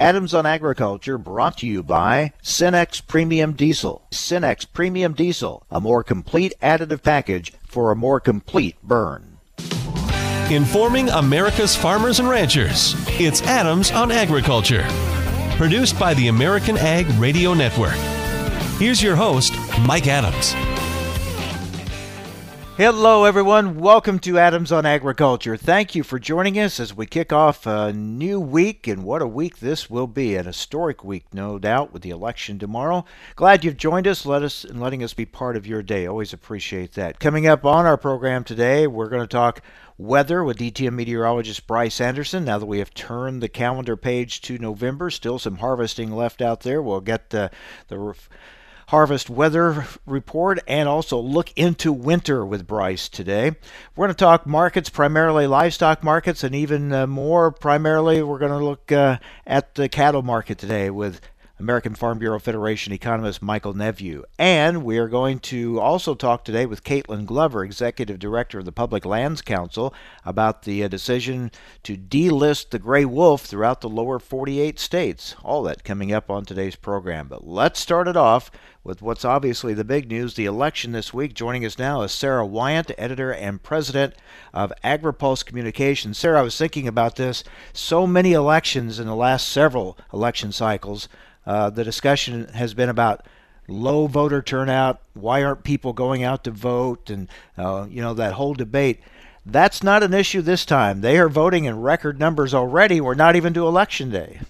Adams on Agriculture brought to you by Cenex Premium Diesel. Cenex Premium Diesel, a more complete additive package for a more complete burn. Informing America's farmers and ranchers. It's Adams on Agriculture. Produced by the American Ag Radio Network. Here's your host, Mike Adams. Hello, everyone. Welcome to Adams on Agriculture. Thank you for joining us as we kick off a new week, and what a week this will be. An historic week, no doubt, with the election tomorrow. Glad you've joined us, let us and letting us be part of your day. Always appreciate that. Coming up on our program today, we're going to talk weather with DTN meteorologist Bryce Anderson. Now that we have turned the calendar page to November, still some harvesting left out there. We'll get the the harvest weather report and also look into winter with Bryce today. We're going to talk markets, primarily livestock markets, and even uh, more primarily, we're going to look uh, at the cattle market today with American Farm Bureau Federation economist Michael Nepveux. And we are going to also talk today with Kaitlyn Glover, Executive Director of the Public Lands Council, about the uh, decision to delist the gray wolf throughout the lower 48 states. All that coming up on today's program. But let's start it off with what's obviously the big news the election this week. Joining us now is Sarah Wyant, editor and president of AgriPulse Communications. Sarah, I was thinking about this. So many elections in the last several election cycles. Uh, the discussion has been about low voter turnout. Why aren't people going out to vote? And, uh, you know, that whole debate. That's not an issue this time. They are voting in record numbers already. We're not even to election day.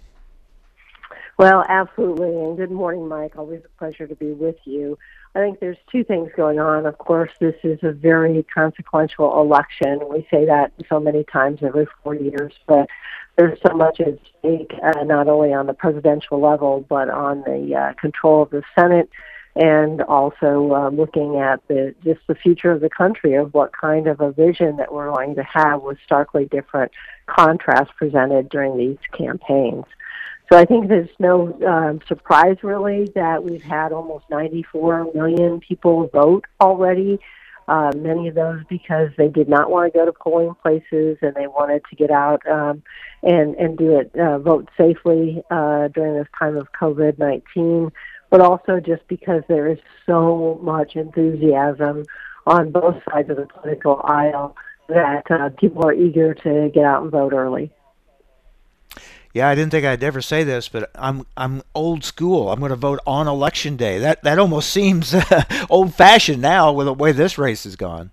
Well, absolutely. And good morning, Mike. Always a pleasure to be with you. I think there's two things going on. Of course, this is a very consequential election. We say that so many times every four years, but there's so much at stake, uh, not only on the presidential level, but on the uh, control of the Senate and also uh, looking at the just the future of the country of what kind of a vision that we're going to have with starkly different contrasts presented during these campaigns. So I think there's no um, surprise really that we've had almost 94 million people vote already. Uh, many of those because they did not want to go to polling places and they wanted to get out um, and and do it uh, vote safely uh, during this time of COVID 19. But also just because there is so much enthusiasm on both sides of the political aisle that uh, people are eager to get out and vote early. Yeah, I didn't think I'd ever say this, but I'm I'm old school. I'm going to vote on election day. That that almost seems old fashioned now with the way this race has gone.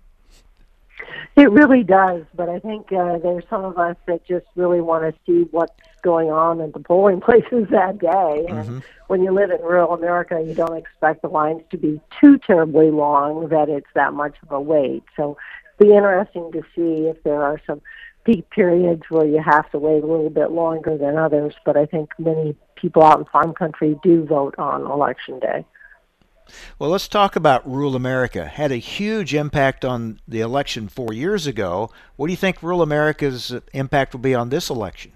It really does, but I think uh, there's some of us that just really want to see what's going on at the polling places that day. And mm-hmm. when you live in rural America, you don't expect the lines to be too terribly long that it's that much of a wait. So it'll be interesting to see if there are some peak periods where you have to wait a little bit longer than others, but I think many people out in farm country do vote on election day. Well, let's talk about rural America. Had a huge impact on the election four years ago. What do you think rural America's impact will be on this election?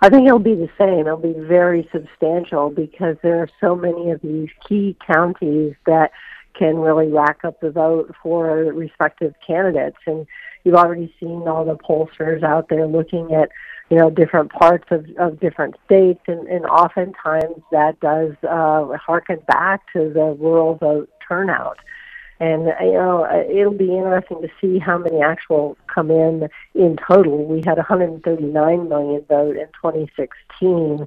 I think it'll be the same. It'll be very substantial because there are so many of these key counties that can really rack up the vote for respective candidates. And you've already seen all the pollsters out there looking at you know different parts of, of different states and, and oftentimes that does uh, harken back to the rural vote turnout. And you know it'll be interesting to see how many actual come in in total. We had 139 million vote in 2016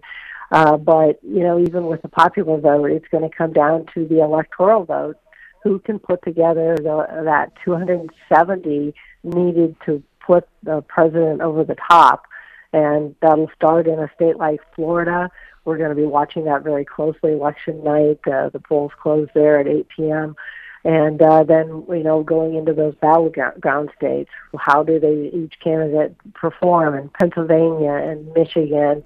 uh, but you know even with the popular vote it's going to come down to the electoral vote. Who can put together the, that 270 needed to put the president over the top. And that'll start in a state like Florida. We're going to be watching that very closely. Election night, uh, the polls close there at 8 p.m. And uh, then, you know, going into those battleground states, how do they each candidate perform in Pennsylvania and Michigan,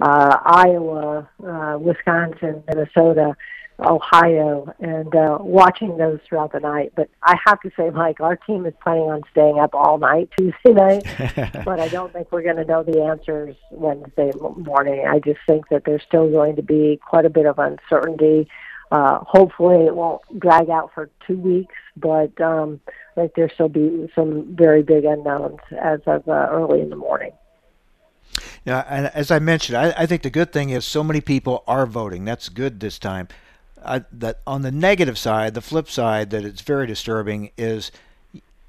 uh, Iowa, uh, Wisconsin, Minnesota? Ohio and uh, watching those throughout the night. But I have to say, Mike, our team is planning on staying up all night Tuesday night, but I don't think we're going to know the answers Wednesday morning. I just think that there's still going to be quite a bit of uncertainty. Uh, hopefully, it won't drag out for two weeks, but um, I think there'll still be some very big unknowns as of uh, early in the morning. Yeah, and as I mentioned, I, I think the good thing is so many people are voting. That's good this time. I, that on the negative side, the flip side that it's very disturbing is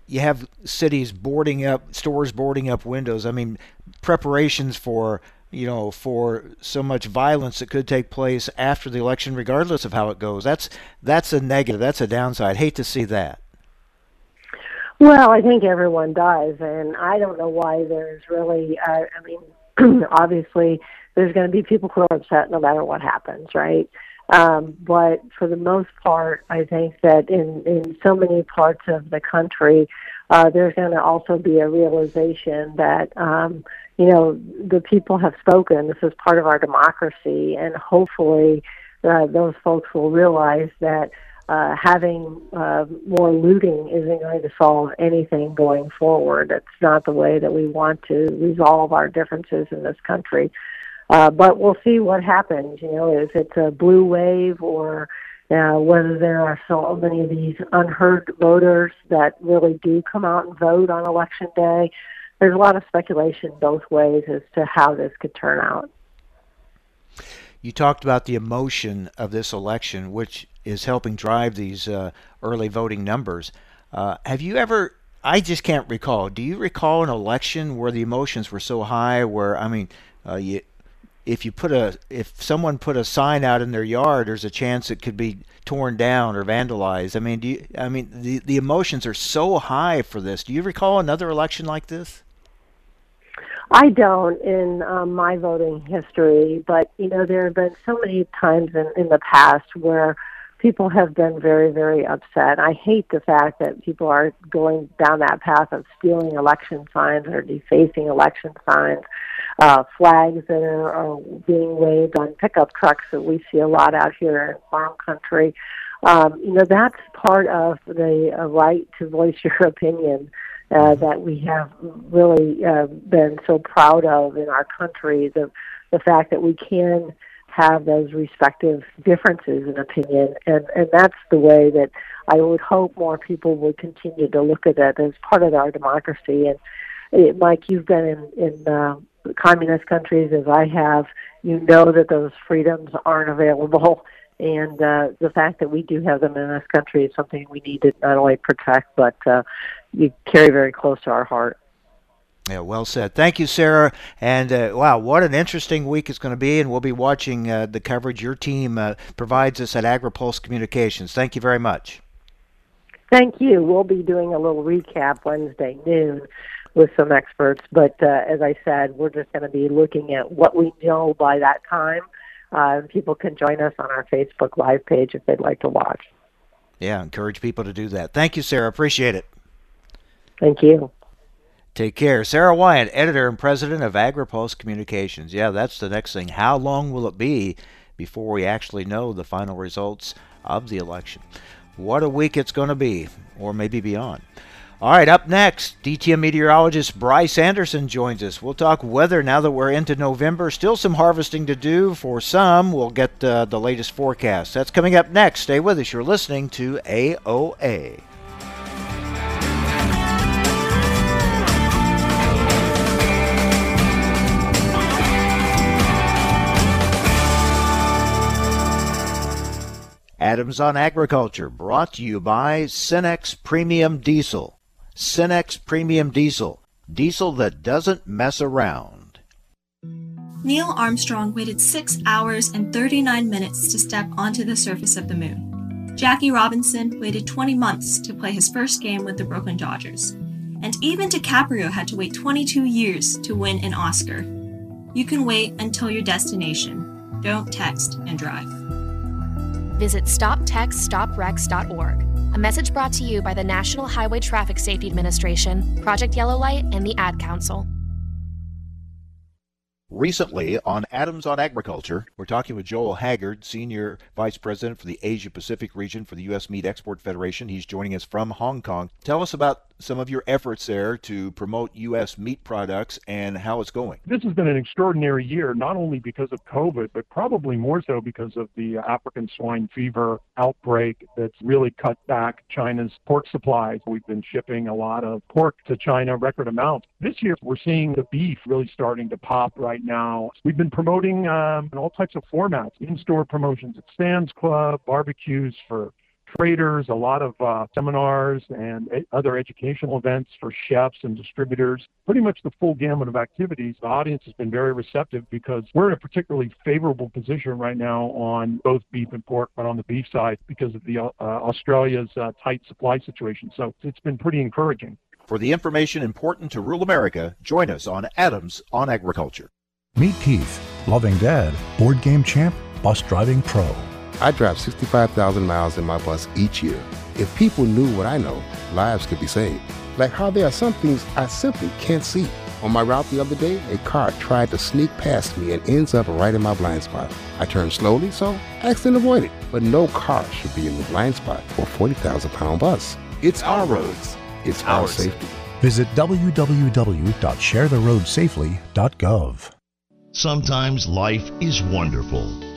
you have cities boarding up stores boarding up windows. I mean, preparations for you know for so much violence that could take place after the election, regardless of how it goes. That's that's a negative. That's a downside. Hate to see that. Well, I think everyone does, and I don't know why there's really. Uh, I mean, obviously, there's going to be people who are upset no matter what happens, right? Um, but for the most part, I think that in, in so many parts of the country, uh, there's going to also be a realization that, um, you know, the people have spoken. This is part of our democracy, and hopefully, uh, those folks will realize that uh, having uh, more looting isn't going to solve anything going forward. It's not the way that we want to resolve our differences in this country. Uh, but we'll see what happens. You know, if it's a blue wave or uh, whether there are so many of these unheard voters that really do come out and vote on election day. There's a lot of speculation both ways as to how this could turn out. You talked about the emotion of this election, which is helping drive these uh, early voting numbers. Uh, have you ever? I just can't recall. Do you recall an election where the emotions were so high? Where I mean, uh, you if you put a if someone put a sign out in their yard, there's a chance it could be torn down or vandalized. I mean, do you, I mean the the emotions are so high for this. Do you recall another election like this? I don't in um, my voting history, but you know there have been so many times in, in the past where people have been very, very upset. I hate the fact that people are going down that path of stealing election signs or defacing election signs uh, flags that are, are being waved on pickup trucks that we see a lot out here in farm country. Um, you know, that's part of the uh, right to voice your opinion uh, mm-hmm. that we have really uh, been so proud of in our country. The the fact that we can have those respective differences in opinion, and and that's the way that I would hope more people would continue to look at that as part of our democracy. And it, Mike, you've been in in uh, communist countries as I have, you know that those freedoms aren't available. And uh, the fact that we do have them in this country is something we need to not only protect, but uh, you carry very close to our heart. Yeah, well said. Thank you, Sarah. And uh, wow, what an interesting week it's going to be. And we'll be watching uh, the coverage your team uh, provides us at AgriPulse Communications. Thank you very much. Thank you. We'll be doing a little recap Wednesday noon with some experts. But uh, as I said, we're just going to be looking at what we know by that time. Uh, people can join us on our Facebook Live page if they'd like to watch. Yeah, encourage people to do that. Thank you, Sarah. Appreciate it. Thank you. Take care. Sarah Wyant, editor and president of AgriPulse Communications. Yeah, that's the next thing. How long will it be before we actually know the final results of the election? What a week it's going to be, or maybe beyond. All right, up next, DTN meteorologist Bryce Anderson joins us. We'll talk weather now that we're into November. Still some harvesting to do for some. We'll get uh, the latest forecast. That's coming up next. Stay with us. You're listening to AOA. Adams on Agriculture, brought to you by Cenex Premium Diesel. Cenex Premium Diesel, diesel that doesn't mess around. Neil Armstrong waited 6 hours and 39 minutes to step onto the surface of the moon. Jackie Robinson waited 20 months to play his first game with the Brooklyn Dodgers. And even DiCaprio had to wait 22 years to win an Oscar. You can wait until your destination. Don't text and drive. Visit stoptextsstopwrecks.org. A message brought to you by the National Highway Traffic Safety Administration, Project Yellow Light, and the Ad Council. Recently on Adams on Agriculture, we're talking with Joel Haggard, Senior Vice President for the Asia Pacific region for the U.S. Meat Export Federation. He's joining us from Hong Kong. Tell us about some of your efforts there to promote U.S. meat products and how it's going. This has been an extraordinary year, not only because of COVID, but probably more so because of the African swine fever outbreak that's really cut back China's pork supplies. We've been shipping a lot of pork to China, record amounts. This year, we're seeing the beef really starting to pop right now. We've been promoting um, in all types of formats, in-store promotions at Sam's Club, barbecues for traders, a lot of uh, seminars and other educational events for chefs and distributors. Pretty much the full gamut of activities. The audience has been very receptive because we're in a particularly favorable position right now on both beef and pork, but on the beef side because of the uh, Australia's uh, tight supply situation. So it's been pretty encouraging. For the information important to rural America, join us on Adams on Agriculture. Meet Keith, loving dad, board game champ, bus driving pro. I drive 65,000 miles in my bus each year. If people knew what I know, lives could be saved. Like how there are some things I simply can't see. On my route the other day, a car tried to sneak past me and ends up right in my blind spot. I turned slowly, so accident avoided. But no car should be in the blind spot for a 40,000 pound bus. It's our roads. It's our safety. Visit www.sharetheroadsafely.gov. Sometimes life is wonderful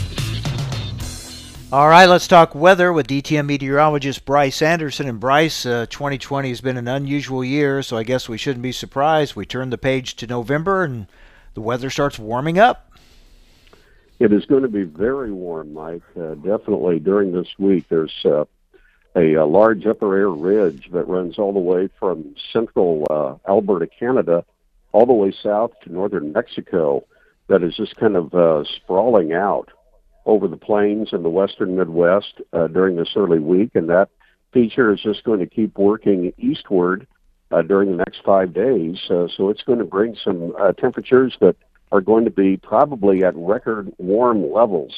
All right, let's talk weather with DTN meteorologist Bryce Anderson. And Bryce, uh, 2020 has been an unusual year, so I guess we shouldn't be surprised. We turn the page to November and the weather starts warming up. It is going to be very warm, Mike. Uh, definitely during this week, there's uh, a, a, large upper air ridge that runs all the way from central uh, Alberta, Canada, all the way south to northern Mexico that is just kind of uh, sprawling out over the plains in the western Midwest uh, during this early week, and that feature is just going to keep working eastward uh, during the next five days. Uh, so it's going to bring some uh, temperatures that are going to be probably at record warm levels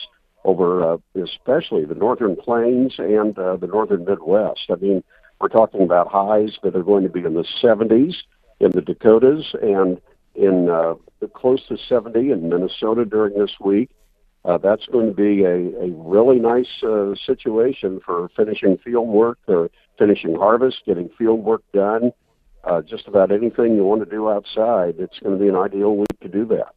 over uh, especially the northern plains and uh, the northern Midwest. I mean, we're talking about highs that are going to be in the 70s in the Dakotas and in uh, close to 70 in Minnesota during this week uh, that's going to be a, a really nice uh, situation for finishing field work or finishing harvest, getting field work done. Uh, just about anything you want to do outside, it's going to be an ideal week to do that.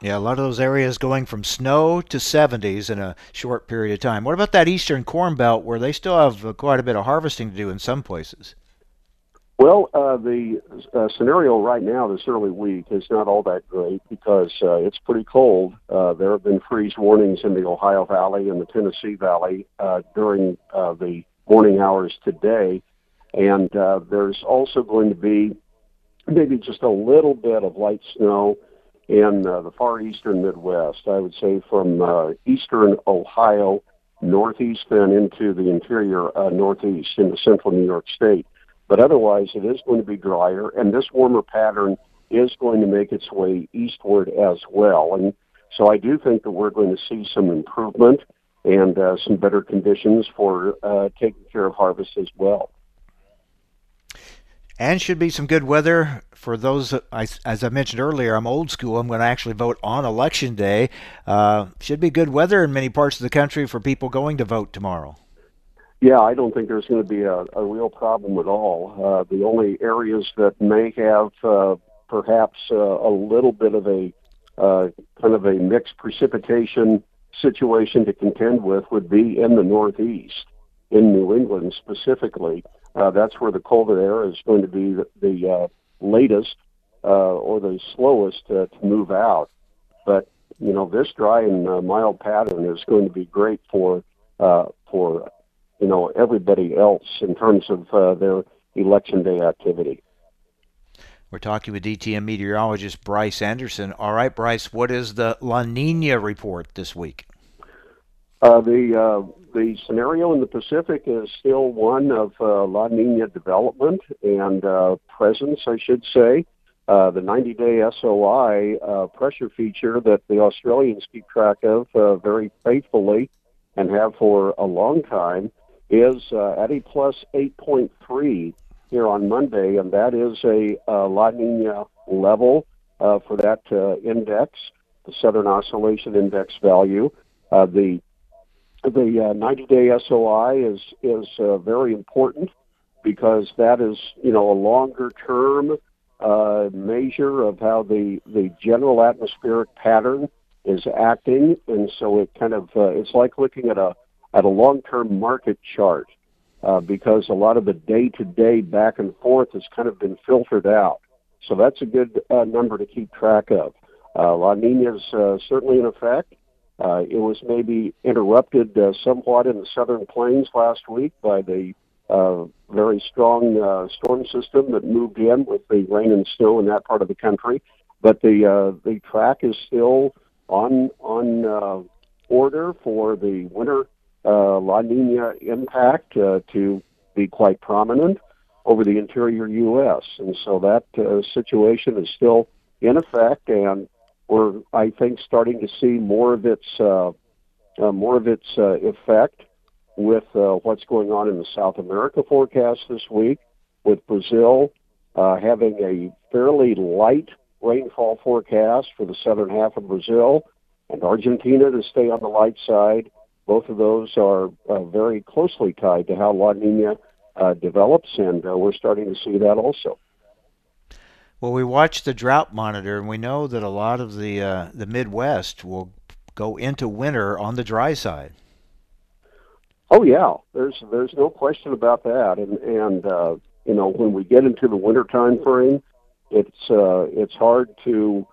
Yeah, a lot of those areas going from snow to 70s in a short period of time. What about that eastern corn belt where they still have uh, quite a bit of harvesting to do in some places? Well, uh, the uh, scenario right now, this early week, is not all that great because uh, it's pretty cold. Uh, there have been freeze warnings in the Ohio Valley and the Tennessee Valley uh, during uh, the morning hours today. And uh, there's also going to be maybe just a little bit of light snow in uh, the far eastern Midwest. I would say from uh, eastern Ohio, northeast, and into the interior uh, northeast into central New York State. But otherwise, it is going to be drier, and this warmer pattern is going to make its way eastward as well. And so I do think that we're going to see some improvement and uh, some better conditions for uh, taking care of harvest as well. And should be some good weather for those, as I mentioned earlier, I'm old school. I'm going to actually vote on election day. Uh, should be good weather in many parts of the country for people going to vote tomorrow. Yeah, I don't think there's going to be a, a real problem at all. Uh, the only areas that may have uh, perhaps uh, a little bit of a uh, kind of a mixed precipitation situation to contend with would be in the Northeast, in New England specifically. Uh, that's where the colder air is going to be the, the uh, latest uh, or the slowest uh, to move out. But you know, this dry and uh, mild pattern is going to be great for uh, for you know everybody else in terms of uh, their election day activity. We're talking with DTN meteorologist Bryce Anderson. All right, Bryce, what is the La Nina report this week? Uh, the uh, the scenario in the Pacific is still one of uh, La Nina development and uh, presence, I should say. Uh, the 90-day SOI uh, pressure feature that the Australians keep track of very faithfully and have for a long time is at a plus 8.3 here on Monday, and that is a La Nina level for that index, the Southern Oscillation Index value. the the uh, 90 day SOI is is uh, very important because that is you know a longer term uh, measure of how the the general atmospheric pattern is acting, and so it kind of uh, it's like looking at a at a long term market chart uh, because a lot of the day to day back and forth has kind of been filtered out. So that's a good uh, number to keep track of. Uh, La Nina is uh, certainly in effect. Uh, it was maybe interrupted uh, somewhat in the southern plains last week by the uh, very strong uh, storm system that moved in with the rain and snow in that part of the country. But the uh, the track is still on on uh, order for the winter uh, La Nina impact uh, to be quite prominent over the interior U.S. And so that uh, situation is still in effect and we're I think starting to see more of its uh, uh, more of its uh, effect with uh, what's going on in the South America forecast this week, with Brazil uh, having a fairly light rainfall forecast for the southern half of Brazil, and Argentina to stay on the light side. Both of those are uh, very closely tied to how La Nina uh, develops, and uh, we're starting to see that also. Well, we watch the drought monitor, and we know that a lot of the uh, the Midwest will go into winter on the dry side. Oh yeah, there's there's no question about that, and and uh, you know when we get into the winter time frame, it's uh, it's hard to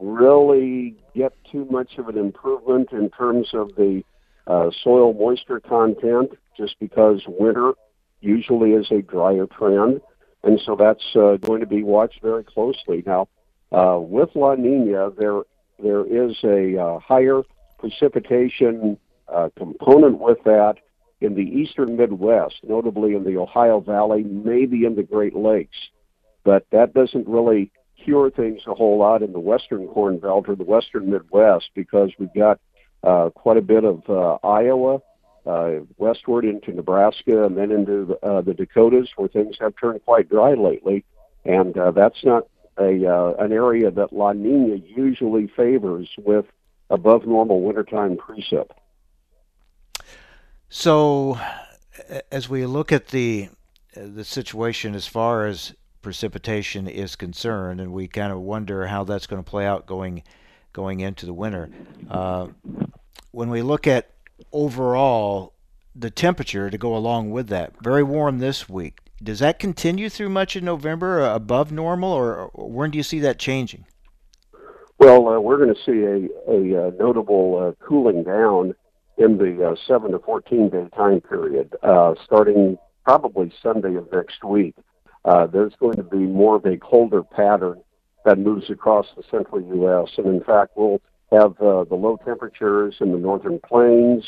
really get too much of an improvement in terms of the uh, soil moisture content, just because winter usually is a drier trend and so that's uh, going to be watched very closely. Now, uh, with La Nina, there there is a uh, higher precipitation uh, component with that in the eastern Midwest, notably in the Ohio Valley, maybe in the Great Lakes, but that doesn't really cure things a whole lot in the western Corn Belt or the western Midwest because we've got uh, quite a bit of uh, Iowa uh, westward into Nebraska and then into uh, the Dakotas, where things have turned quite dry lately, and uh, that's not a uh, an area that La Nina usually favors with above normal wintertime precip. So, as we look at the the situation as far as precipitation is concerned, and we kind of wonder how that's going to play out going going into the winter. Uh, when we look at overall the temperature to go along with that. Very warm this week. Does that continue through much of November uh, above normal, or, when do you see that changing? Well, uh, we're going to see a, a, uh, notable uh, cooling down in the uh, 7 to 14 day time period, starting probably Sunday of next week. there's going to be more of a colder pattern that moves across the central U.S. And in fact, we'll have uh, the low temperatures in the northern plains,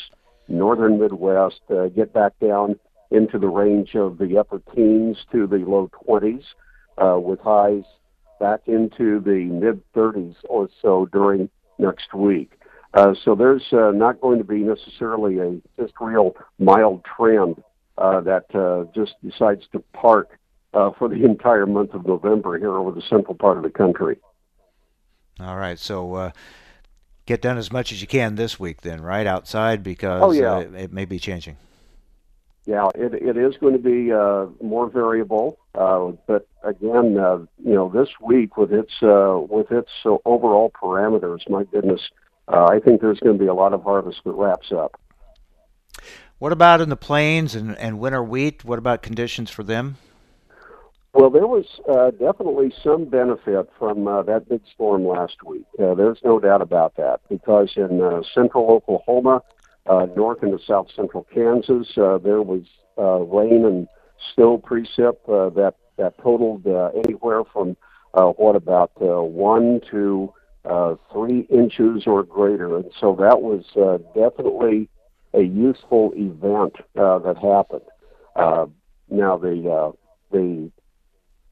northern Midwest uh, get back down into the range of the upper teens to the low 20s, uh, with highs back into the mid 30s or so during next week. Uh, so there's uh, not going to be necessarily a just real mild trend uh, that uh, just decides to park uh, for the entire month of November here over the central part of the country. All right, so uh, get done as much as you can this week, then, right outside, because oh, yeah. uh, it may be changing. Yeah, it it is going to be uh, more variable, uh, but again, uh, you know, this week with its uh, with its uh, overall parameters, my goodness, uh, I think there's going to be a lot of harvest that wraps up. What about in the plains and, and winter wheat? What about conditions for them? Well, there was uh, definitely some benefit from uh, that big storm last week. Uh, there's no doubt about that because in uh, central Oklahoma, uh, north into south central Kansas, uh, there was uh, rain and snow precip uh, that that totaled uh, anywhere from uh, what about uh, one to uh, three inches or greater, and so that was uh, definitely a useful event uh, that happened. Uh, now the uh, the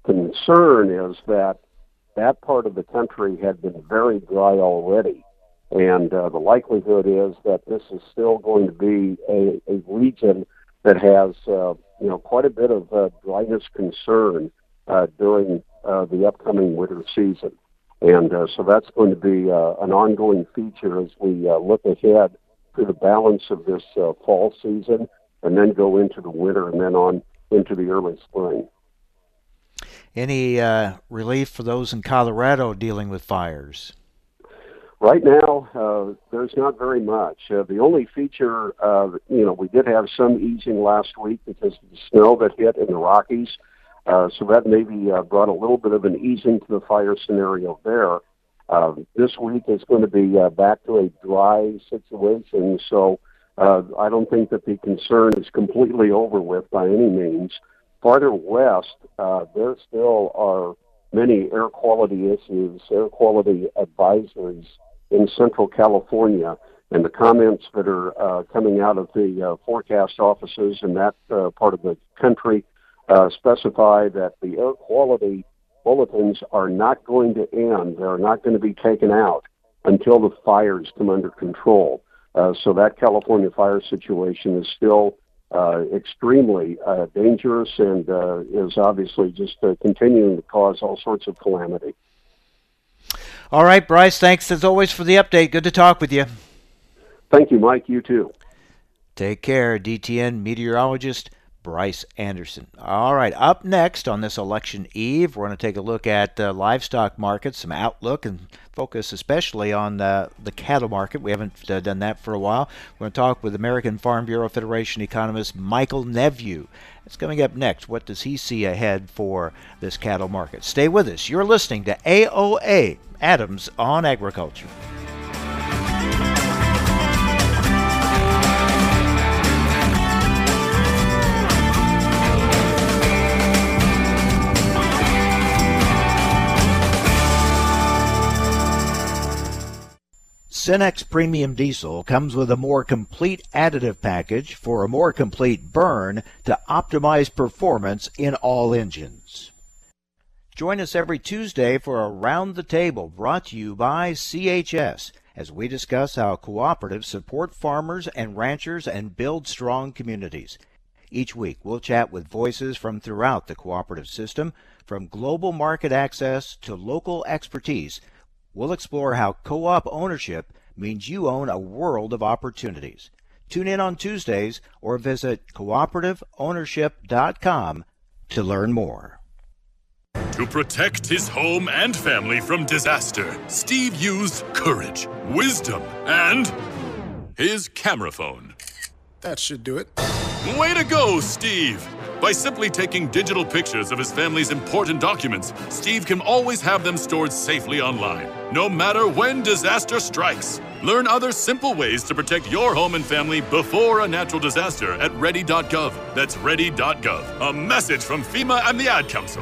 concern is that that part of the country had been very dry already, and uh, the likelihood is that this is still going to be a, a region that has uh, you know quite a bit of uh, dryness concern uh, during uh, the upcoming winter season, and uh, so that's going to be uh, an ongoing feature as we uh, look ahead to the balance of this uh, fall season, and then go into the winter, and then on into the early spring. Any uh, relief for those in Colorado dealing with fires? Right now, uh, there's not very much. Uh, the only feature, uh, you know, we did have some easing last week because of the snow that hit in the Rockies. Uh, so that maybe uh, brought a little bit of an easing to the fire scenario there. Uh, this week is going to be uh, back to a dry situation, so uh, I don't think that the concern is completely over with by any means. Farther west, uh, there still are many air quality issues, air quality advisories in Central California, and the comments that are uh, coming out of the uh, forecast offices in that uh, part of the country uh, specify that the air quality bulletins are not going to end. They're not going to be taken out until the fires come under control. Uh, so that California fire situation is still uh, extremely uh, dangerous and uh, is obviously just uh, continuing to cause all sorts of calamity. All right, Bryce, thanks as always for the update. Good to talk with you. Thank you, Mike. You too. Take care, DTN meteorologist Bryce Anderson. All right, up next on this election eve, we're going to take a look at uh, livestock markets, some outlook, and focus especially on the cattle market. We haven't uh, done that for a while. We're going to talk with American Farm Bureau Federation economist Michael Nepveux. It's coming up next. What does he see ahead for this cattle market? Stay with us. You're listening to AOA Adams on Agriculture. Cenex Premium Diesel comes with a more complete additive package for a more complete burn to optimize performance in all engines. Join us every Tuesday for Around the Table brought to you by CHS as we discuss how cooperatives support farmers and ranchers and build strong communities. Each week, we'll chat with voices from throughout the cooperative system, from global market access to local expertise We'll explore how co op ownership means you own a world of opportunities. Tune in on Tuesdays or visit cooperativeownership.com to learn more. To protect his home and family from disaster, Steve used courage, wisdom, and his camera phone. That should do it. Way to go, Steve! By simply taking digital pictures of his family's important documents, Steve can always have them stored safely online, no matter when disaster strikes. Learn other simple ways to protect your home and family before a natural disaster at ready.gov. That's ready.gov. A message from FEMA and the Ad Council.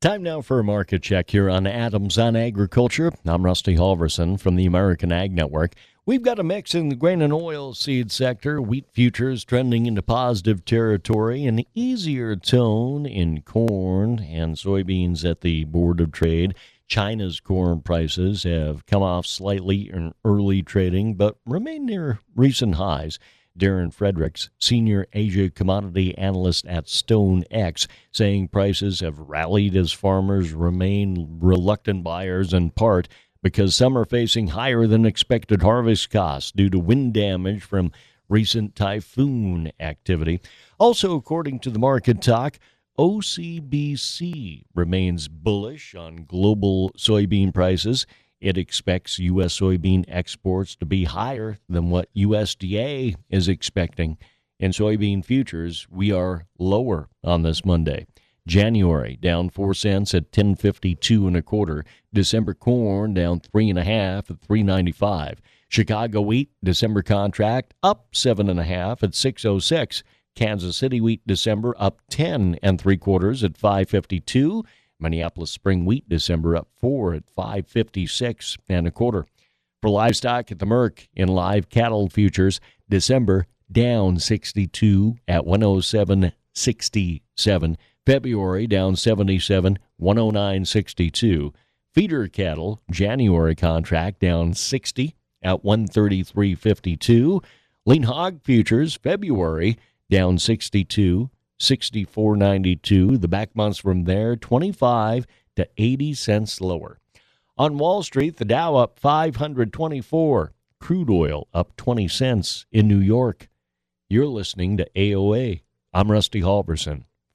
Time now for a market check here on Adams on Agriculture. I'm Rusty Halverson from the American Ag Network. We've got a mix in the grain and oil seed sector, wheat futures trending into positive territory, an easier tone in corn and soybeans at the Board of Trade. China's corn prices have come off slightly in early trading, but remain near recent highs. Darin Friedrichs, senior Asia commodity analyst at StoneX, saying prices have rallied as farmers remain reluctant buyers in part because some are facing higher than expected harvest costs due to wind damage from recent typhoon activity. Also, according to the market talk, OCBC remains bullish on global soybean prices. It expects U.S. soybean exports to be higher than what USDA is expecting. In soybean futures, we are lower on this Monday. January down four cents at 1052 and a quarter. December corn down three and a half at 395. Chicago wheat December contract up seven and a half at 606. Kansas City wheat December up 10 and three quarters at 552. Minneapolis spring wheat December up 4 at 556 and a quarter. For livestock at the Merc in live cattle futures, December down 62 at 107.67. February down 77, 109.62. Feeder cattle January contract down 60 at 133.52. Lean hog futures February down 62, 64.92. The back months from there 25 to 80 cents lower. On Wall Street, the Dow up 524. Crude oil up 20 cents in New York. You're listening to AOA. I'm Rusty Halverson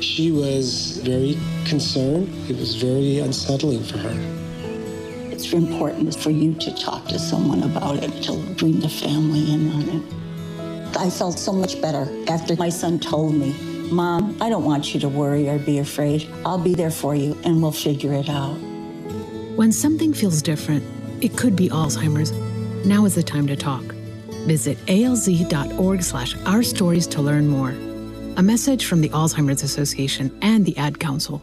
She was very concerned. It was very unsettling for her. It's important for you to talk to someone about it, to bring the family in on it. I felt so much better after my son told me, Mom, I don't want you to worry or be afraid. I'll be there for you and we'll figure it out. When something feels different, it could be Alzheimer's. Now is the time to talk. Visit alz.org slash our stories to learn more. A message from the Alzheimer's Association and the Ad Council.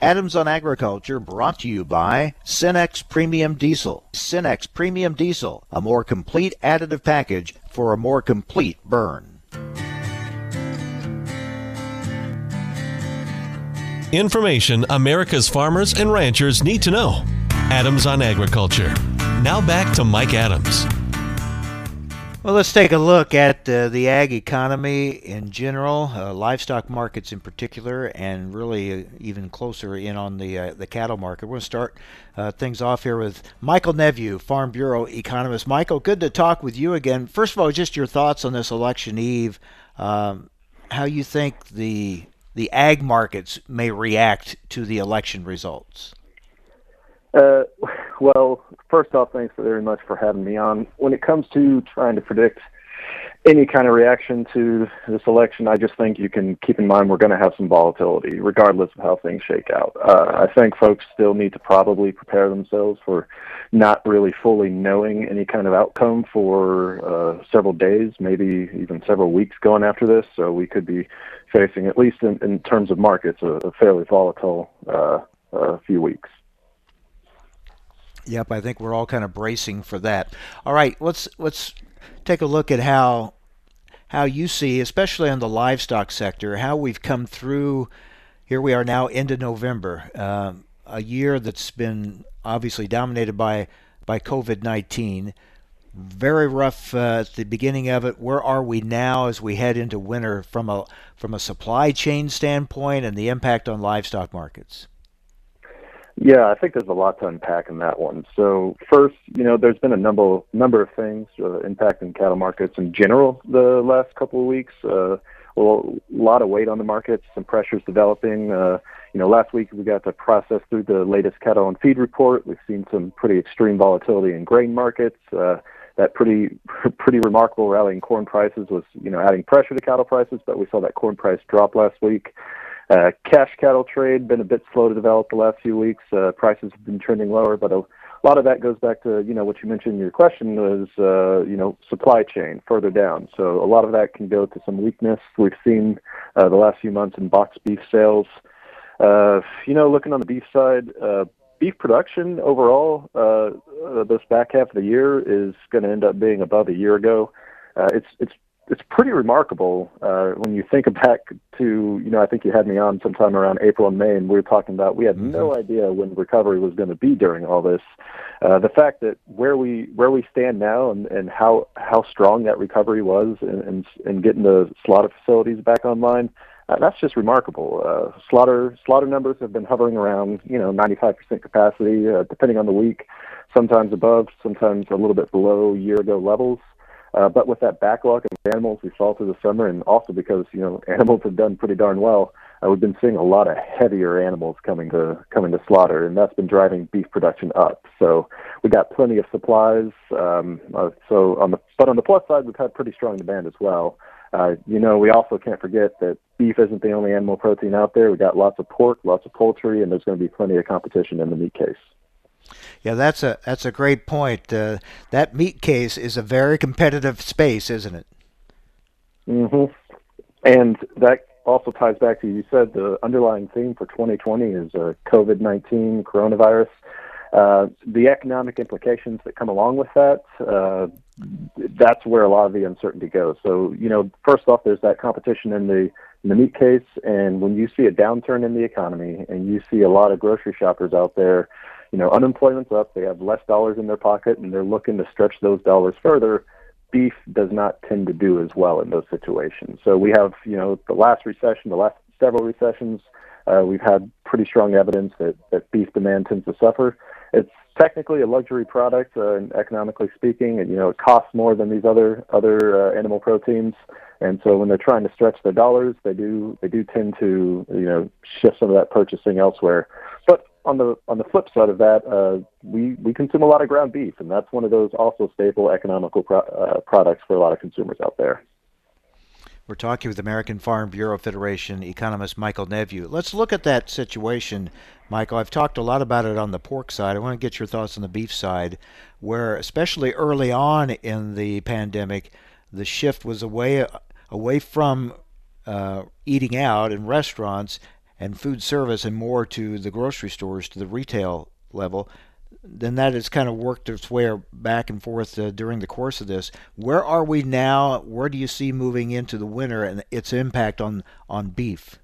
Adams on Agriculture brought to you by Cenex Premium Diesel. Cenex Premium Diesel, a more complete additive package for a more complete burn. Information America's farmers and ranchers need to know. Adams on Agriculture. Now back to Mike Adams. Well, let's take a look at uh, the ag economy in general, uh, livestock markets in particular, and really uh, even closer in on the uh, the cattle market. We're going to start uh, things off here with Michael Nepveux, Farm Bureau economist. Michael, good to talk with you again. First of all, just your thoughts on this election eve, um, how you think the the ag markets may react to the election results. Uh, well, first off, thanks very much for having me on. When it comes to trying to predict any kind of reaction to this election, I just think you can keep in mind we're going to have some volatility, regardless of how things shake out. Uh, I think folks still need to probably prepare themselves for not really fully knowing any kind of outcome for uh, several days, maybe even several weeks going after this. So we could be facing, at least in, in terms of markets, a, a fairly volatile uh, few weeks. Yep, I think we're all kind of bracing for that. All right, let's let's take a look at how how you see, especially on the livestock sector, how we've come through. Here we are now into November, uh, a year that's been obviously dominated by by COVID nineteen. Very rough uh, at the beginning of it. Where are we now as we head into winter from a from a supply chain standpoint and the impact on livestock markets? Yeah, I think there's a lot to unpack in that one. So first, you know, there's been a number number of things uh, impacting cattle markets in general the last couple of weeks. Uh, well, a lot of weight on the markets, some pressures developing. Uh, you know, last week we got to process through the latest cattle and feed report. We've seen some pretty extreme volatility in grain markets. Uh, that pretty pretty remarkable rally in corn prices was, you know, adding pressure to cattle prices. But we saw that corn price drop last week. Uh, cash cattle trade been a bit slow to develop the last few weeks. Uh, prices have been trending lower, but a lot of that goes back to you know what you mentioned in your question was uh, you know supply chain further down. So a lot of that can go to some weakness we've seen uh, the last few months in box beef sales. Uh, you know, looking on the beef side, uh, beef production overall uh, uh, this back half of the year is going to end up being above a year ago. Uh, it's it's it's pretty remarkable uh, when you think back to you know I think you had me on sometime around April and May and we were talking about we had mm-hmm. no idea when recovery was going to be during all this. Uh, the fact that where we where we stand now and, and how how strong that recovery was and, and, and getting the slaughter facilities back online, uh, that's just remarkable. Uh, slaughter slaughter numbers have been hovering around you know 95% capacity uh, depending on the week, sometimes above, sometimes a little bit below year ago levels. Uh, but with that backlog of animals we saw through the summer, and also because you know animals have done pretty darn well, uh, we've been seeing a lot of heavier animals coming to coming to slaughter, and that's been driving beef production up. So we got plenty of supplies. Um, uh, so on the but on the plus side, we've had pretty strong demand as well. Uh, you know, we also can't forget that beef isn't the only animal protein out there. We got lots of pork, lots of poultry, and there's going to be plenty of competition in the meat case. Yeah, that's a that's a great point. Uh, that meat case is a very competitive space, isn't it? Mm-hmm. And that also ties back to you said the underlying theme for 2020 is uh, COVID-19 coronavirus. Uh, the economic implications that come along with that, uh, that's where a lot of the uncertainty goes. So, you know, first off, there's that competition in the in the meat case, and when you see a downturn in the economy and you see a lot of grocery shoppers out there you know, unemployment's up, they have less dollars in their pocket, and they're looking to stretch those dollars further. Beef does not tend to do as well in those situations. So we have, you know, the last recession, the last several recessions, uh, we've had pretty strong evidence that, that beef demand tends to suffer. It's technically a luxury product, uh, and economically speaking, and you know it costs more than these other other uh, animal proteins. And so when they're trying to stretch their dollars, they do they do tend to you know shift some of that purchasing elsewhere. But on the on the flip side of that, uh, we we consume a lot of ground beef, and that's one of those also staple economical pro- uh, products for a lot of consumers out there. We're talking with American Farm Bureau Federation economist Michael Nepveux. Let's look at that situation, Michael. I've talked a lot about it on the pork side. I want to get your thoughts on the beef side, where especially early on in the pandemic, the shift was away away from uh, eating out in restaurants and food service and more to the grocery stores, to the retail level, then that has kind of worked its way back and forth uh, during the course of this. Where are we now? Where do you see moving into the winter and its impact on on beef?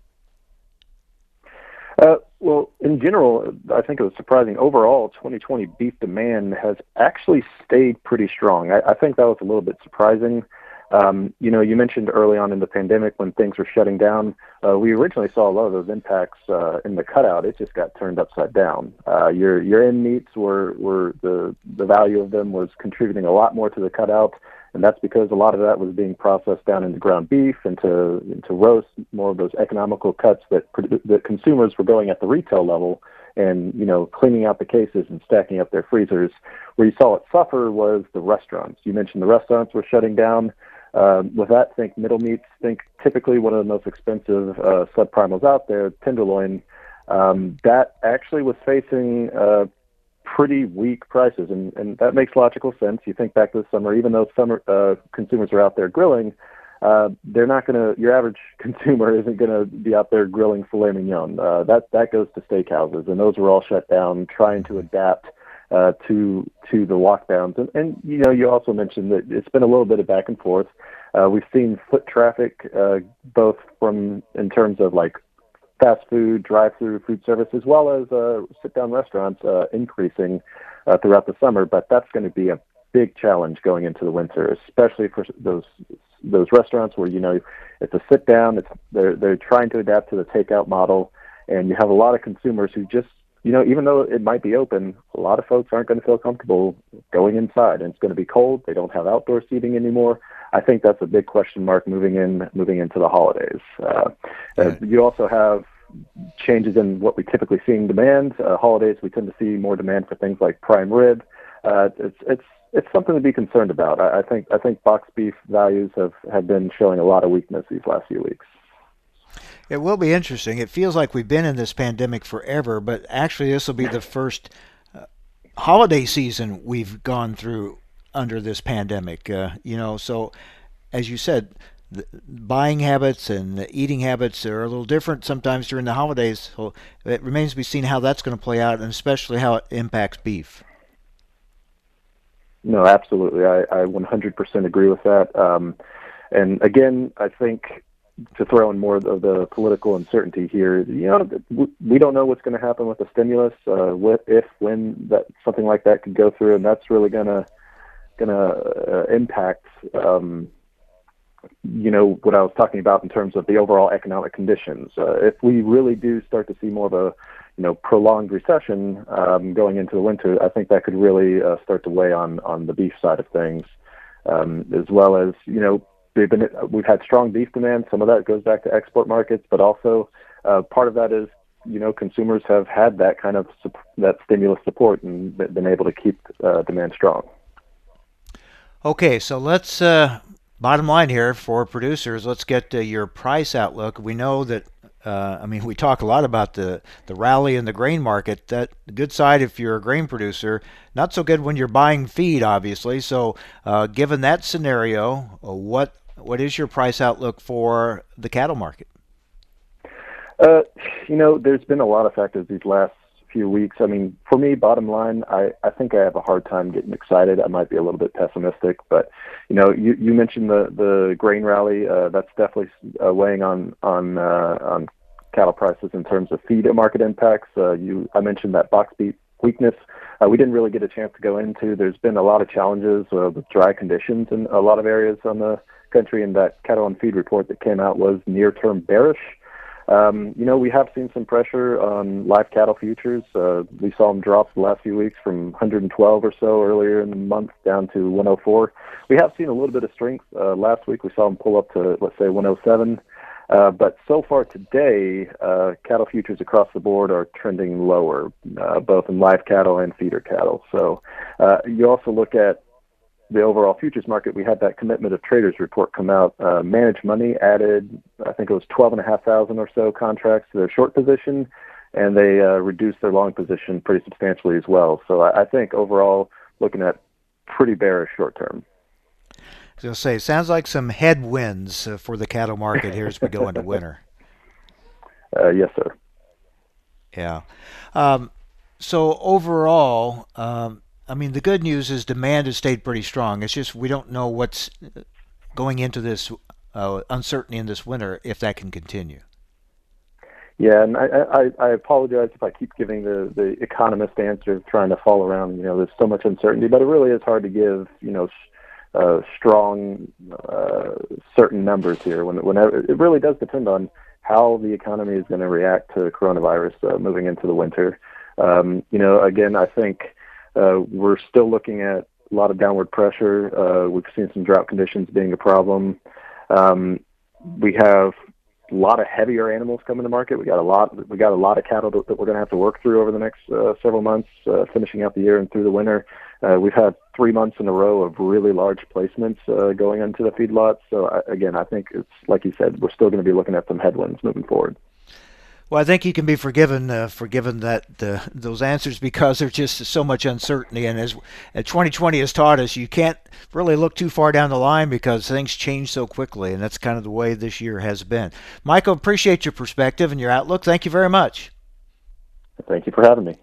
Uh, well, in general, I think it was surprising. Overall, 2020 beef demand has actually stayed pretty strong. I, I think that was a little bit surprising. Um, you know, you mentioned early on in the pandemic when things were shutting down, uh, we originally saw a lot of those impacts uh, in the cutout. It just got turned upside down. Uh, your your end meats were were the the value of them was contributing a lot more to the cutout, and that's because a lot of that was being processed down into ground beef, into into roast, more of those economical cuts that that consumers were going at the retail level and you know cleaning out the cases and stacking up their freezers. Where you saw it suffer was the restaurants. You mentioned the restaurants were shutting down. Um, with that, think middle meats. Think typically one of the most expensive uh, subprimals out there, tenderloin. Um, that actually was facing uh, pretty weak prices, and, and that makes logical sense. You think back to the summer, even though summer uh, consumers are out there grilling, uh, they're not going to. Your average consumer isn't going to be out there grilling filet mignon. Uh, that that goes to steakhouses, and those were all shut down, trying to adapt uh, to to the lockdowns. And, and you know, you also mentioned that it's been a little bit of back and forth. Uh, we've seen foot traffic uh, both from in terms of like fast food, drive-through food service, as well as uh, sit-down restaurants uh, increasing uh, throughout the summer. But that's going to be a big challenge going into the winter, especially for those those restaurants where you know it's a sit down. It's they're they're trying to adapt to the takeout model, and you have a lot of consumers who just you know, even though it might be open, a lot of folks aren't going to feel comfortable going inside, and it's going to be cold. They don't have outdoor seating anymore. I think that's a big question mark moving in moving into the holidays. Uh, uh, you also have changes in what we typically see in demand. Uh, holidays, we tend to see more demand for things like prime rib. Uh, it's it's it's something to be concerned about. I, I think I think box beef values have have been showing a lot of weakness these last few weeks. It will be interesting. It feels like we've been in this pandemic forever, but actually, this will be the first uh, holiday season we've gone through under this pandemic. Uh, you know, so as you said, buying habits and eating habits are a little different sometimes during the holidays. So it remains to be seen how that's going to play out, and especially how it impacts beef. No, absolutely. I, I 100% agree with that. Um, and again, I think to throw in more of the political uncertainty here, you know, we don't know what's going to happen with the stimulus, uh, what, if, when that something like that could go through, and that's really going to going to uh, impact, um, you know, what I was talking about in terms of the overall economic conditions. Uh, if we really do start to see more of a you know prolonged recession um, going into the winter, I think that could really uh, start to weigh on on the beef side of things, um, as well as you know we've been we've had strong beef demand. Some of that goes back to export markets, but also uh, part of that is you know consumers have had that kind of that stimulus support and been able to keep uh, demand strong. Okay, so let's uh, bottom line here for producers. Let's get your price outlook. We know that uh, I mean, we talk a lot about the, the rally in the grain market. That good side if you're a grain producer, not so good when you're buying feed, obviously. So, uh, given that scenario, uh, what what is your price outlook for the cattle market? Uh, you know, there's been a lot of factors these last few weeks. I mean, for me, bottom line, I, I think I have a hard time getting excited. I might be a little bit pessimistic, but you know, you, you mentioned the the grain rally. Uh, that's definitely uh, weighing on on uh, on cattle prices in terms of feed market impacts. Uh, you, I mentioned that box beef weakness. Uh, we didn't really get a chance to go into. There's been a lot of challenges uh, with dry conditions in a lot of areas on the country, in that cattle and feed report that came out was near-term bearish. Um, you know, we have seen some pressure on live cattle futures. Uh, we saw them drop the last few weeks from 112 or so earlier in the month down to 104. We have seen a little bit of strength. Uh, last week we saw them pull up to, let's say, 107. Uh, but so far today, uh, cattle futures across the board are trending lower, uh, both in live cattle and feeder cattle. So uh, you also look at the overall futures market, we had that commitment of traders report come out. Uh, managed money added, I think it was 12,500 or so contracts to their short position, and they uh, reduced their long position pretty substantially as well. So I, I think overall, looking at pretty bearish short term. I was say, sounds like some headwinds uh, for the cattle market here as we go into winter. Uh, yes, sir. Yeah. Um, so overall, um, I mean, the good news is demand has stayed pretty strong. It's just we don't know what's going into this uh, uncertainty in this winter if that can continue. Yeah, and I, I, I apologize if I keep giving the, the economist answer, trying to fall around. You know, there's so much uncertainty, but it really is hard to give, you know, uh, strong, uh, certain numbers here. When, whenever it really does depend on how the economy is going to react to coronavirus uh, moving into the winter. Um, you know, again, I think uh, we're still looking at a lot of downward pressure. Uh, we've seen some drought conditions being a problem. Um, we have a lot of heavier animals coming to market. We got a lot. We got a lot of cattle that, we're going to have to work through over the next uh, several months, uh, finishing out the year and through the winter. Uh, we've had three months in a row of really large placements uh, going into the feedlots. So I, again, I think it's like you said, we're still going to be looking at some headwinds moving forward. Well, I think you can be forgiven uh, forgiven that uh, those answers because there's just so much uncertainty, and as 2020 has taught us, you can't really look too far down the line because things change so quickly, and that's kind of the way this year has been. Michael, appreciate your perspective and your outlook. Thank you very much. Thank you for having me.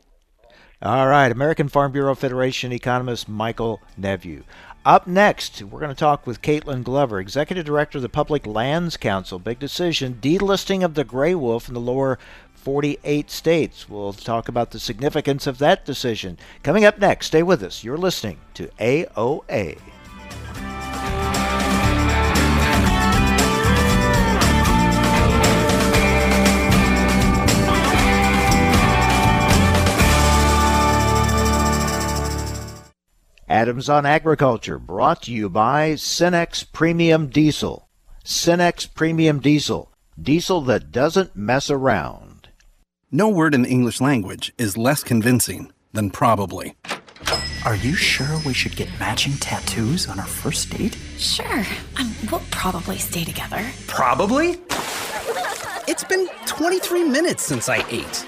All right, American Farm Bureau Federation economist Michael Nepveux. Up next, we're going to talk with Kaitlyn Glover, Executive Director of the Public Lands Council. Big decision delisting of the gray wolf in the lower 48 states. We'll talk about the significance of that decision. Coming up next, stay with us. You're listening to AOA. Adams on Agriculture, brought to you by Cenex Premium Diesel. Cenex Premium Diesel, diesel that doesn't mess around. No word in the English language is less convincing than probably. Are you sure we should get matching tattoos on our first date? Sure. Um, we'll probably stay together. Probably? It's been 23 minutes since I ate.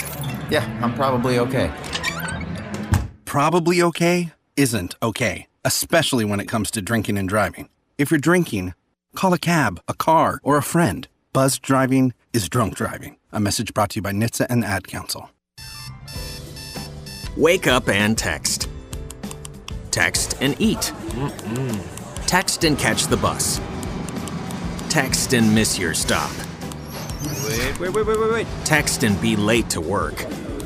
Yeah, I'm probably okay. Probably okay isn't okay, especially when it comes to drinking and driving. If you're drinking, call a cab, a car, or a friend. Buzz driving is drunk driving. A message brought to you by NHTSA and the Ad Council. Wake up and text. Text and eat. Text and catch the bus. Text and miss your stop. Wait, wait, wait, wait, wait, wait. Text and be late to work.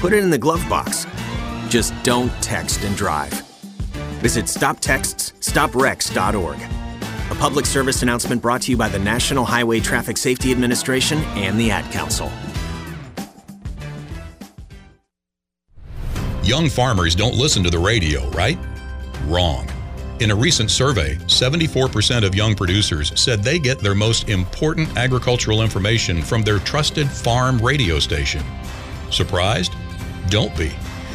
Put it in the glove box. Just don't text and drive. Visit stoptextsstopwrecks.org. A public service announcement brought to you by the National Highway Traffic Safety Administration and the Ad Council. Young farmers don't listen to the radio, right? Wrong. In a recent survey, 74% of young producers said they get their most important agricultural information from their trusted farm radio station. Surprised? Don't be.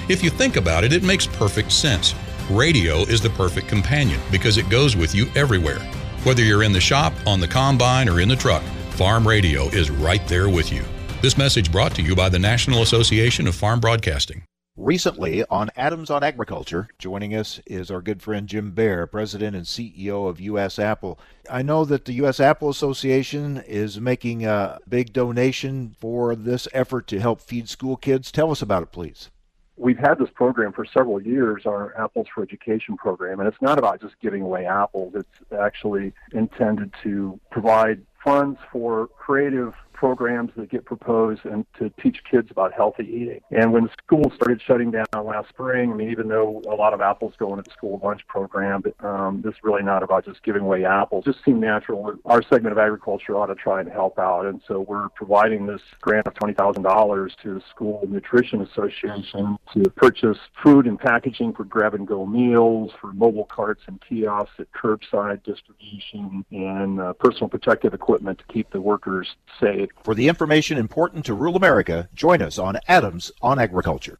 If you think about it, it makes perfect sense. Radio is the perfect companion because it goes with you everywhere. Whether you're in the shop, on the combine, or in the truck, farm radio is right there with you. This message brought to you by the National Association of Farm Broadcasting. Recently on Adams on Agriculture, joining us is our good friend Jim Bair, President and CEO of U.S. Apple. I know that the U.S. Apple Association is making a big donation for this effort to help feed school kids. Tell us about it, please. We've had this program for several years, our Apples for Education program, and it's not about just giving away apples. It's actually intended to provide funds for creative programs that get proposed and to teach kids about healthy eating. And when schools started shutting down last spring, I mean, even though a lot of apples go into the school lunch program, but um, this is really not about just giving away apples. It just seemed natural. Our segment of agriculture ought to try and help out. And so we're providing this grant of $20,000 to the School Nutrition Association to purchase food and packaging for grab and go meals, for mobile carts and kiosks at curbside distribution, and uh, personal protective equipment to keep the workers safe. For the information important to rural America, join us on Adams on Agriculture.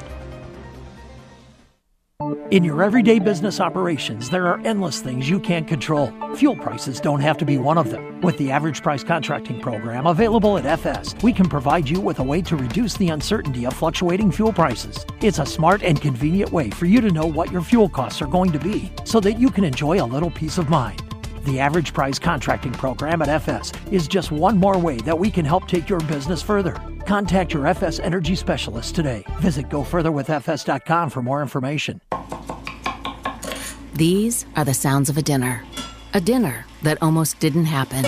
In your everyday business operations, there are endless things you can't control. Fuel prices don't have to be one of them. With the average price contracting program available at FS, we can provide you with a way to reduce the uncertainty of fluctuating fuel prices. It's a smart and convenient way for you to know what your fuel costs are going to be so that you can enjoy a little peace of mind. The average price contracting program at FS is just one more way that we can help take your business further. Contact your FS Energy Specialist today. Visit gofurtherwithfs.com for more information. These are the sounds of a dinner. A dinner that almost didn't happen.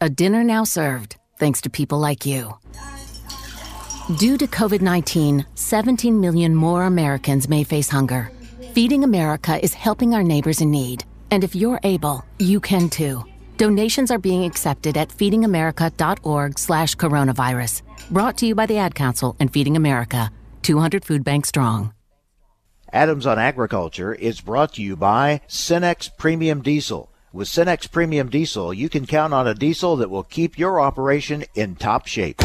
A dinner now served, thanks to people like you. Due to COVID 19, 17 million more Americans may face hunger. Feeding America is helping our neighbors in need. And if you're able, you can too. Donations are being accepted at feedingamerica.org slash coronavirus. Brought to you by the Ad Council and Feeding America, 200 Food Bank Strong. Adams on Agriculture is brought to you by Cenex Premium Diesel. With Cenex Premium Diesel, you can count on a diesel that will keep your operation in top shape.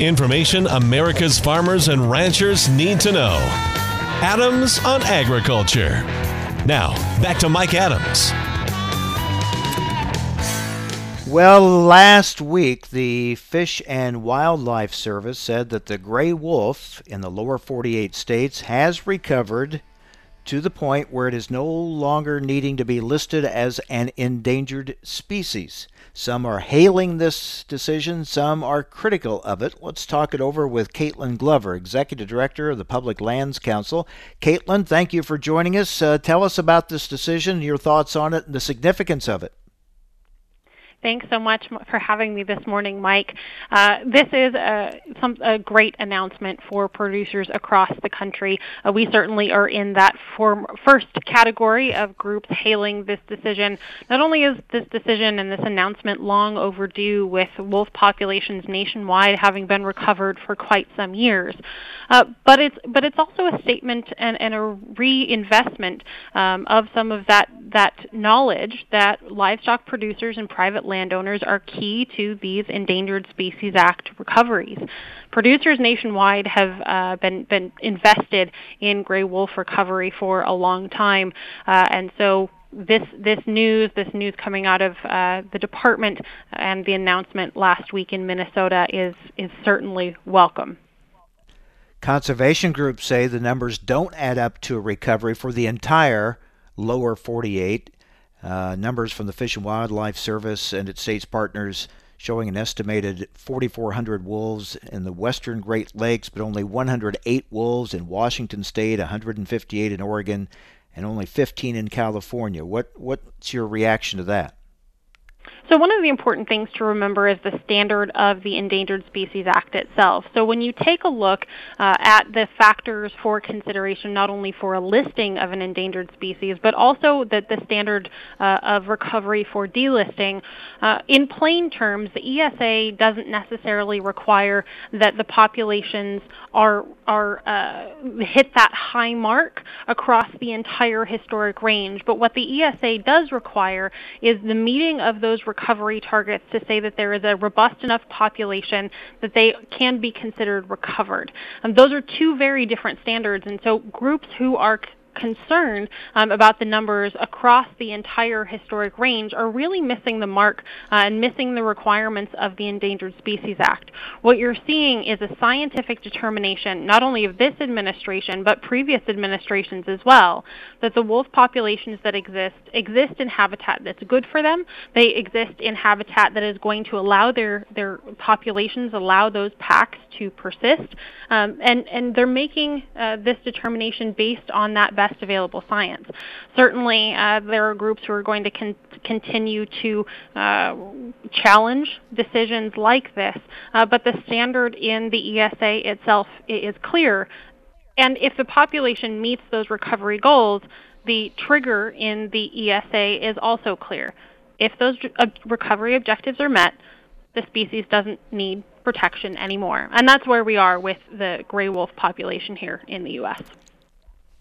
Information America's farmers and ranchers need to know. Adams on Agriculture. Now, back to Mike Adams. Well, last week, the Fish and Wildlife Service said that the gray wolf in the lower 48 states has recovered to the point where it is no longer needing to be listed as an endangered species. Some are hailing this decision, some are critical of it. Let's talk it over with Kaitlyn Glover, Executive Director of the Public Lands Council. Kaitlyn, thank you for joining us. Uh, tell us about this decision, your thoughts on it, and the significance of it. Thanks so much for having me this morning, Mike. Uh, this is a, some, a, great announcement for producers across the country. Uh, we certainly are in that form, first category of groups hailing this decision. Not only is this decision and this announcement long overdue, with wolf populations nationwide having been recovered for quite some years, uh, but it's but it's also a statement and, and a reinvestment um, of some of that that knowledge that livestock producers and private landowners are key to these Endangered Species Act recoveries. Producers nationwide have uh, been been invested in gray wolf recovery for a long time, uh, and so this this news, this news coming out of uh, the department and the announcement last week in Minnesota is is certainly welcome. Conservation groups say the numbers don't add up to a recovery for the entire lower 48. Uh, numbers from the Fish and Wildlife Service and its states partners showing an estimated 4,400 wolves in the western Great Lakes, but only 108 wolves in Washington State, 158 in Oregon, and only 15 in California. What what's your reaction to that? So one of the important things to remember is the standard of the Endangered Species Act itself. So when you take a look uh, at the factors for consideration, not only for a listing of an endangered species, but also that the standard uh, of recovery for delisting, uh, in plain terms, the ESA doesn't necessarily require that the populations are are uh, hit that high mark across the entire historic range. But what the ESA does require is the meeting of those recovery targets to say that there is a robust enough population that they can be considered recovered. Um, those are two very different standards, and so groups who are concerned um, about the numbers across the entire historic range are really missing the mark uh, and missing the requirements of the Endangered Species Act. What you're seeing is a scientific determination, not only of this administration, but previous administrations as well, that the wolf populations that exist exist in habitat that's good for them. They exist in habitat that is going to allow their, their populations, allow those packs to persist. Um, and, and they're making uh, this determination based on that best available science. Certainly, uh, there are groups who are going to con- continue to uh, challenge decisions like this, uh, but the standard in the ESA itself is clear. And if the population meets those recovery goals, the trigger in the ESA is also clear. If those recovery objectives are met, the species doesn't need protection anymore. And that's where we are with the gray wolf population here in the U.S.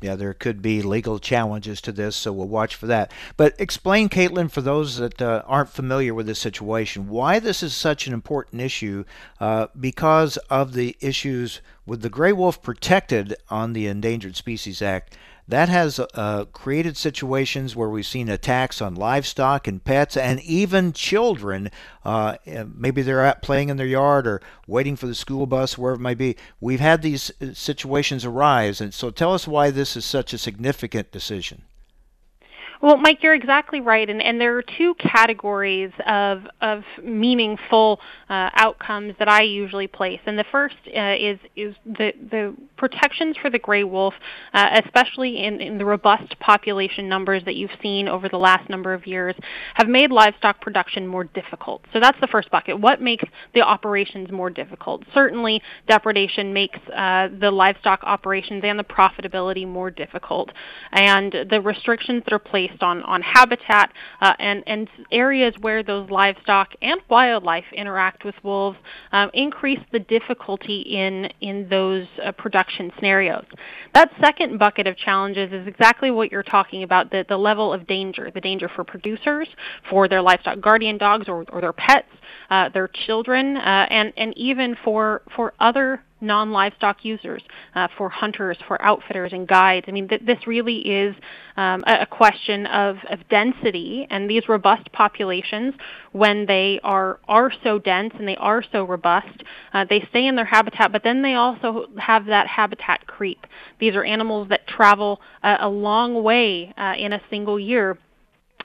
Yeah, there could be legal challenges to this, so we'll watch for that. But explain, Kaitlyn, for those that uh, aren't familiar with this situation, why this is such an important issue uh, because of the issues with the gray wolf protected on the Endangered Species Act that has uh, created situations where we've seen attacks on livestock and pets and even children. Uh, maybe they're out playing in their yard or waiting for the school bus, wherever it might be. We've had these uh, situations arise. And so tell us why this is such a significant decision. Well, Mike, you're exactly right, and, and there are two categories of of meaningful uh, outcomes that I usually place. And the first uh, is is the the protections for the gray wolf, uh, especially in, in the robust population numbers that you've seen over the last number of years, have made livestock production more difficult. So that's the first bucket. What makes the operations more difficult? Certainly, depredation makes uh, the livestock operations and the profitability more difficult, and the restrictions that are placed based on, on habitat uh, and, and areas where those livestock and wildlife interact with wolves um, increase the difficulty in, in those uh, production scenarios. That second bucket of challenges is exactly what you're talking about the, the level of danger, the danger for producers, for their livestock guardian dogs or, or their pets, uh, their children, uh, and, and even for, for other non-livestock users, uh, for hunters, for outfitters and guides. I mean, th- this really is um, a, a, question of, of density, and these robust populations, when they are are so dense and they are so robust, uh, they stay in their habitat, but then they also have that habitat creep. These are animals that travel uh, a long way uh, in a single year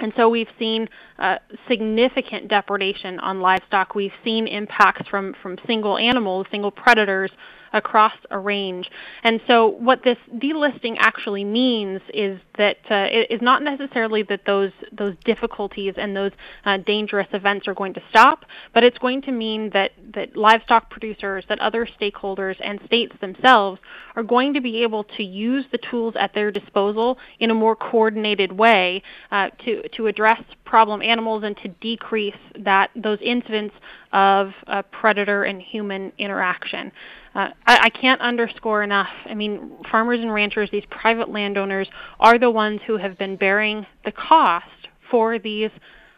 and so we've seen uh, significant depredation on livestock. We've seen impacts from, from single animals, single predators across a range. And so what this delisting actually means is that uh, it is not necessarily that those those difficulties and those uh, dangerous events are going to stop, but it's going to mean that that livestock producers, that other stakeholders and states themselves are going to be able to use the tools at their disposal in a more coordinated way uh, to to address problem animals and to decrease that those incidents of uh, predator and human interaction. Uh, I, I can't underscore enough. I mean, farmers and ranchers, these private landowners, are the ones who have been bearing the cost for these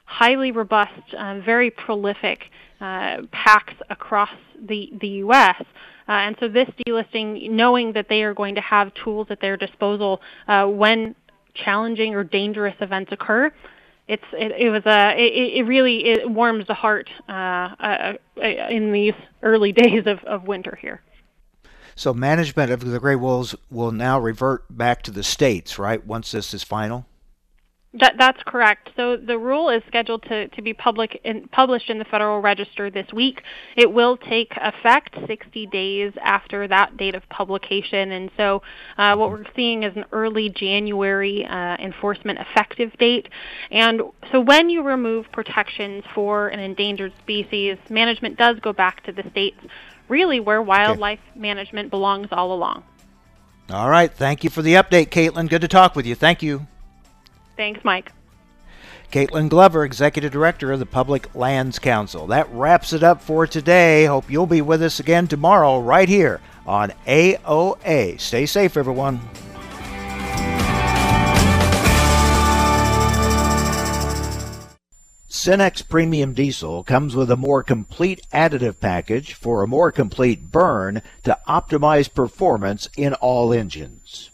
highly robust, uh, very prolific uh, packs across the the U.S. Uh, and so this delisting, knowing that they are going to have tools at their disposal uh, when challenging or dangerous events occur, it's it, it was a it, it really it warms the heart uh, uh, uh, in these early days of, of winter here. So management of the gray wolves will now revert back to the states, right? Once this is final. That, that's correct. So the rule is scheduled to, to be public in, published in the Federal Register this week. It will take effect 60 days after that date of publication. And so uh, what we're seeing is an early January uh, enforcement effective date. And so when you remove protections for an endangered species, management does go back to the states, really where wildlife okay. management belongs all along. All right. Thank you for the update, Kaitlyn. Good to talk with you. Thank you. Thanks, Mike. Kaitlyn Glover, Executive Director of the Public Lands Council. That wraps it up for today. Hope you'll be with us again tomorrow, right here on AOA. Stay safe, everyone. Cenex Premium Diesel comes with a more complete additive package for a more complete burn to optimize performance in all engines.